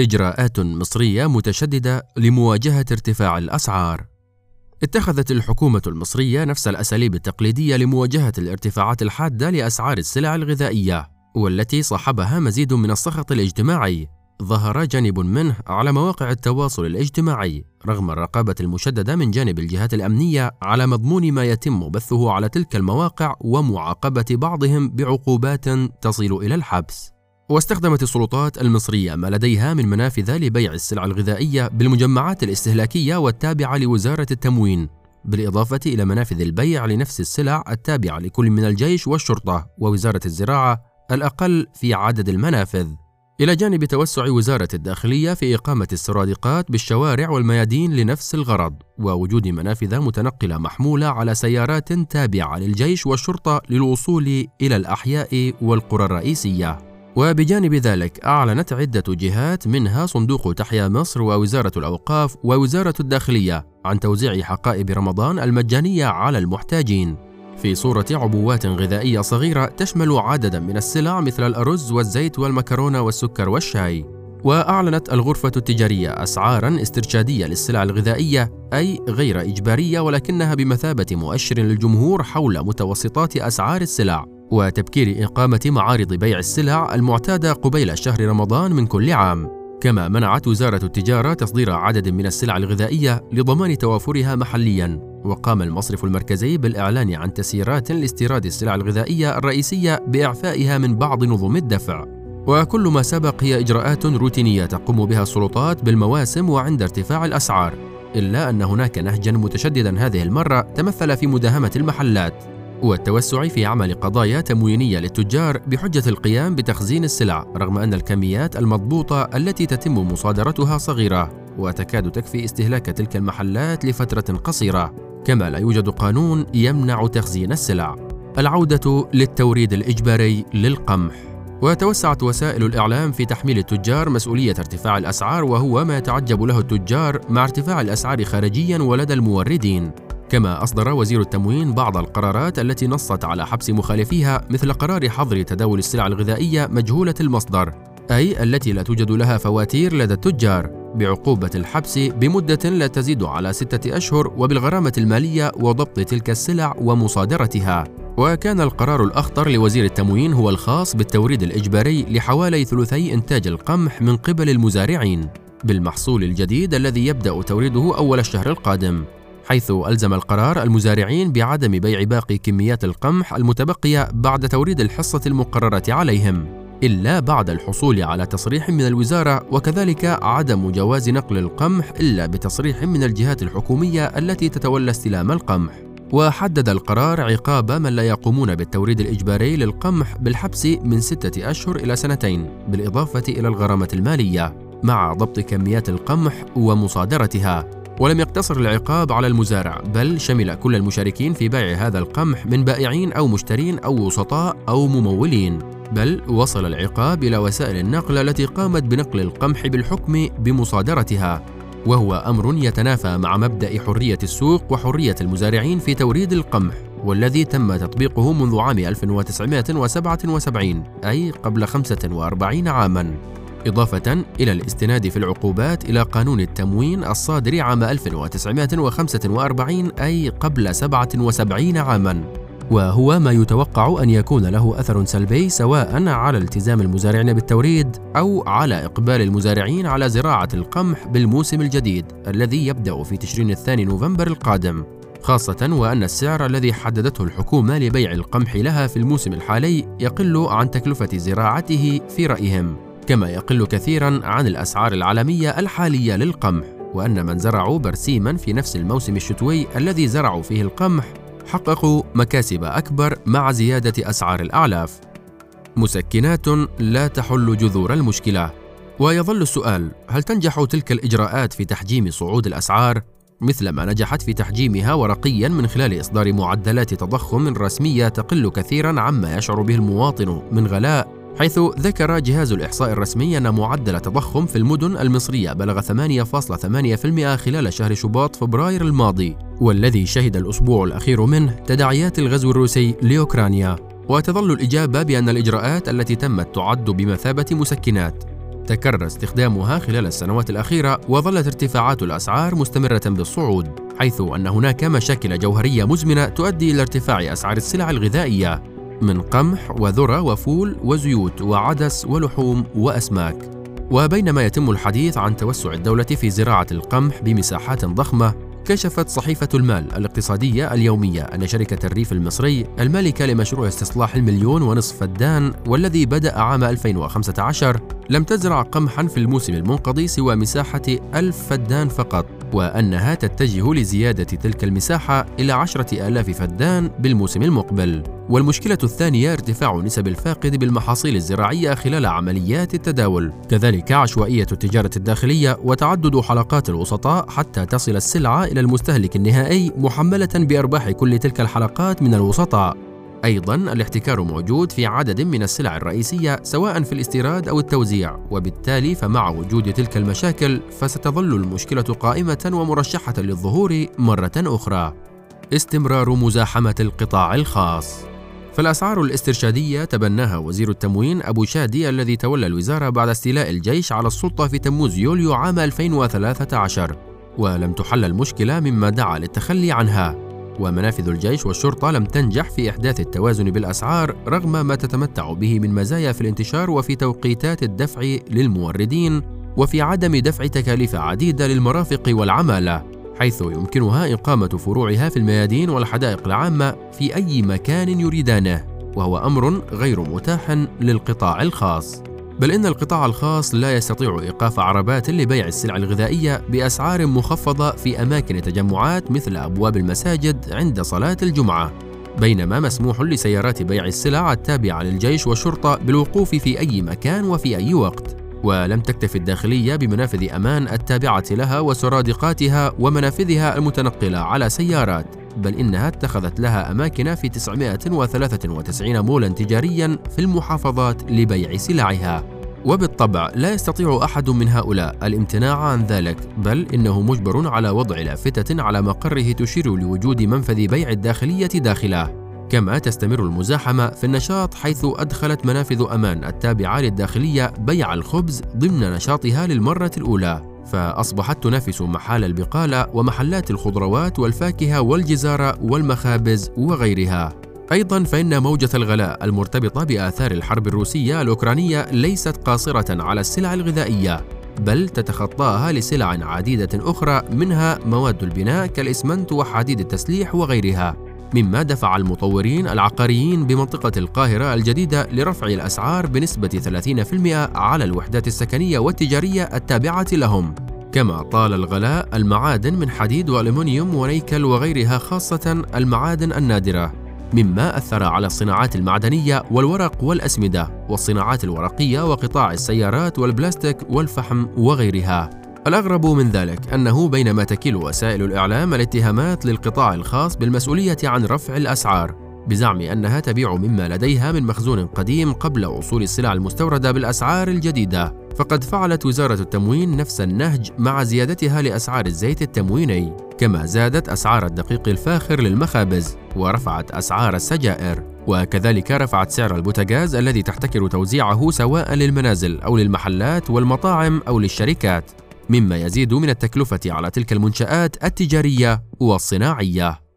إجراءات مصرية متشددة لمواجهة ارتفاع الأسعار. اتخذت الحكومة المصرية نفس الأساليب التقليدية لمواجهة الارتفاعات الحادة لأسعار السلع الغذائية، والتي صاحبها مزيد من السخط الاجتماعي. ظهر جانب منه على مواقع التواصل الاجتماعي رغم الرقابة المشددة من جانب الجهات الأمنية على مضمون ما يتم بثه على تلك المواقع ومعاقبة بعضهم بعقوبات تصل إلى الحبس. واستخدمت السلطات المصرية ما لديها من منافذ لبيع السلع الغذائية بالمجمعات الاستهلاكية والتابعة لوزارة التموين، بالإضافة إلى منافذ البيع لنفس السلع التابعة لكل من الجيش والشرطة ووزارة الزراعة الأقل في عدد المنافذ. إلى جانب توسع وزارة الداخلية في إقامة السرادقات بالشوارع والميادين لنفس الغرض، ووجود منافذ متنقلة محمولة على سيارات تابعة للجيش والشرطة للوصول إلى الأحياء والقرى الرئيسية. وبجانب ذلك أعلنت عدة جهات منها صندوق تحيا مصر ووزارة الأوقاف ووزارة الداخلية عن توزيع حقائب رمضان المجانية على المحتاجين في صورة عبوات غذائية صغيرة تشمل عددا من السلع مثل الأرز والزيت والمكرونة والسكر والشاي. وأعلنت الغرفة التجارية أسعارا استرشادية للسلع الغذائية أي غير إجبارية ولكنها بمثابة مؤشر للجمهور حول متوسطات أسعار السلع وتبكير إقامة معارض بيع السلع المعتادة قبيل شهر رمضان من كل عام. كما منعت وزارة التجارة تصدير عدد من السلع الغذائية لضمان توافرها محليا. وقام المصرف المركزي بالإعلان عن تسييرات لاستيراد السلع الغذائية الرئيسية بإعفائها من بعض نظم الدفع. وكل ما سبق هي إجراءات روتينية تقوم بها السلطات بالمواسم وعند ارتفاع الأسعار. إلا أن هناك نهجا متشددا هذه المرة تمثل في مداهمة المحلات. والتوسع في عمل قضايا تموينية للتجار بحجة القيام بتخزين السلع رغم أن الكميات المضبوطة التي تتم مصادرتها صغيرة وتكاد تكفي استهلاك تلك المحلات لفترة قصيرة. كما لا يوجد قانون يمنع تخزين السلع. العودة للتوريد الإجباري للقمح. وتوسعت وسائل الإعلام في تحميل التجار مسؤولية ارتفاع الأسعار وهو ما يتعجب له التجار مع ارتفاع الأسعار خارجيا ولدى الموردين. كما أصدر وزير التموين بعض القرارات التي نصت على حبس مخالفيها مثل قرار حظر تداول السلع الغذائية مجهولة المصدر أي التي لا توجد لها فواتير لدى التجار بعقوبة الحبس بمدة لا تزيد على ستة أشهر وبالغرامة المالية وضبط تلك السلع ومصادرتها. وكان القرار الأخطر لوزير التموين هو الخاص بالتوريد الإجباري لحوالي ثلثي إنتاج القمح من قبل المزارعين بالمحصول الجديد الذي يبدأ توريده أول الشهر القادم. حيث ألزم القرار المزارعين بعدم بيع باقي كميات القمح المتبقية بعد توريد الحصة المقررة عليهم إلا بعد الحصول على تصريح من الوزارة وكذلك عدم جواز نقل القمح إلا بتصريح من الجهات الحكومية التي تتولى استلام القمح. وحدد القرار عقاب من لا يقومون بالتوريد الإجباري للقمح بالحبس من ستة أشهر إلى سنتين بالإضافة إلى الغرامة المالية مع ضبط كميات القمح ومصادرتها. ولم يقتصر العقاب على المزارع بل شمل كل المشاركين في بيع هذا القمح من بائعين أو مشترين أو وسطاء أو ممولين. بل وصل العقاب إلى وسائل النقل التي قامت بنقل القمح بالحكم بمصادرتها وهو أمر يتنافى مع مبدأ حرية السوق وحرية المزارعين في توريد القمح والذي تم تطبيقه منذ عام 1977 أي قبل 45 عاماً. إضافة إلى الاستناد في العقوبات إلى قانون التموين الصادر عام 1945 أي قبل 77 عاماً. وهو ما يتوقع أن يكون له أثر سلبي سواء على التزام المزارعين بالتوريد أو على إقبال المزارعين على زراعة القمح بالموسم الجديد الذي يبدأ في تشرين الثاني نوفمبر القادم. خاصة وأن السعر الذي حددته الحكومة لبيع القمح لها في الموسم الحالي يقل عن تكلفة زراعته في رأيهم. كما يقل كثيرا عن الأسعار العالمية الحالية للقمح وأن من زرعوا برسيما في نفس الموسم الشتوي الذي زرعوا فيه القمح حققوا مكاسب أكبر مع زيادة أسعار الأعلاف. مسكنات لا تحل جذور المشكلة. ويظل السؤال هل تنجح تلك الإجراءات في تحجيم صعود الأسعار؟ مثل ما نجحت في تحجيمها ورقيا من خلال إصدار معدلات تضخم رسمية تقل كثيرا عما يشعر به المواطن من غلاء حيث ذكر جهاز الإحصاء الرسمي أن معدل التضخم في المدن المصرية بلغ 8.8% خلال شهر شباط فبراير الماضي والذي شهد الأسبوع الأخير منه تداعيات الغزو الروسي لأوكرانيا. وتظل الإجابة بأن الإجراءات التي تمت تعد بمثابة مسكنات. تكرر استخدامها خلال السنوات الأخيرة وظلت ارتفاعات الأسعار مستمرة بالصعود حيث أن هناك مشاكل جوهرية مزمنة تؤدي إلى ارتفاع أسعار السلع الغذائية. من قمح وذرة وفول وزيوت وعدس ولحوم وأسماك. وبينما يتم الحديث عن توسع الدولة في زراعة القمح بمساحات ضخمة كشفت صحيفة المال الاقتصادية اليومية أن شركة الريف المصري المالكة لمشروع استصلاح المليون ونصف فدان والذي بدأ عام 2015 لم تزرع قمحا في الموسم المنقضي سوى مساحة ألف فدان فقط وأنها تتجه لزيادة تلك المساحة إلى عشرة آلاف فدان بالموسم المقبل. والمشكلة الثانية ارتفاع نسب الفاقد بالمحاصيل الزراعية خلال عمليات التداول. كذلك عشوائية التجارة الداخلية وتعدد حلقات الوسطاء حتى تصل السلعة إلى المستهلك النهائي محملة بأرباح كل تلك الحلقات من الوسطاء. أيضا الاحتكار موجود في عدد من السلع الرئيسية سواء في الاستيراد أو التوزيع. وبالتالي فمع وجود تلك المشاكل فستظل المشكلة قائمة ومرشحة للظهور مرة أخرى. استمرار مزاحمة القطاع الخاص. فالأسعار الاسترشادية تبناها وزير التموين أبو شادي الذي تولى الوزارة بعد استيلاء الجيش على السلطة في تموز يوليو عام 2013 ولم تحل المشكلة مما دعا للتخلي عنها. ومنافذ الجيش والشرطة لم تنجح في إحداث التوازن بالأسعار رغم ما تتمتع به من مزايا في الانتشار وفي توقيتات الدفع للموردين وفي عدم دفع تكاليف عديدة للمرافق والعمالة. حيث يمكنها إقامة فروعها في الميادين والحدائق العامة في أي مكان يريدانه وهو أمر غير متاح للقطاع الخاص. بل إن القطاع الخاص لا يستطيع إيقاف عربات لبيع السلع الغذائية بأسعار مخفضة في أماكن تجمعات مثل أبواب المساجد عند صلاة الجمعة بينما مسموح لسيارات بيع السلع التابعة للجيش والشرطة بالوقوف في أي مكان وفي أي وقت. ولم تكتف الداخلية بمنافذ أمان التابعة لها وسرادقاتها ومنافذها المتنقلة على سيارات بل إنها اتخذت لها أماكن في 993 مولا تجاريا في المحافظات لبيع سلعها. وبالطبع لا يستطيع أحد من هؤلاء الامتناع عن ذلك بل إنه مجبر على وضع لافتة على مقره تشير لوجود منفذ بيع الداخلية داخله. كما تستمر المزاحمة في النشاط حيث أدخلت منافذ أمان التابعة للداخلية بيع الخبز ضمن نشاطها للمرة الأولى فأصبحت تنافس محال البقالة ومحلات الخضروات والفاكهة والجزارة والمخابز وغيرها. أيضا فإن موجة الغلاء المرتبطة بآثار الحرب الروسية الأوكرانية ليست قاصرة على السلع الغذائية بل تتخطاها لسلع عديدة أخرى منها مواد البناء كالإسمنت وحديد التسليح وغيرها. مما دفع المطورين العقاريين بمنطقة القاهرة الجديدة لرفع الأسعار بنسبة 30% على الوحدات السكنية والتجارية التابعة لهم. كما طال الغلاء المعادن من حديد والومنيوم ونيكل وغيرها خاصة المعادن النادرة مما أثر على الصناعات المعدنية والورق والأسمدة والصناعات الورقية وقطاع السيارات والبلاستيك والفحم وغيرها. الأغرب من ذلك أنه بينما تكيل وسائل الإعلام الاتهامات للقطاع الخاص بالمسؤولية عن رفع الأسعار بزعم أنها تبيع مما لديها من مخزون قديم قبل وصول السلع المستوردة بالأسعار الجديدة. فقد فعلت وزارة التموين نفس النهج مع زيادتها لأسعار الزيت التمويني كما زادت أسعار الدقيق الفاخر للمخابز ورفعت أسعار السجائر وكذلك رفعت سعر البوتاغاز الذي تحتكر توزيعه سواء للمنازل أو للمحلات والمطاعم أو للشركات. مما يزيد من التكلفة على تلك المنشآت التجارية والصناعية.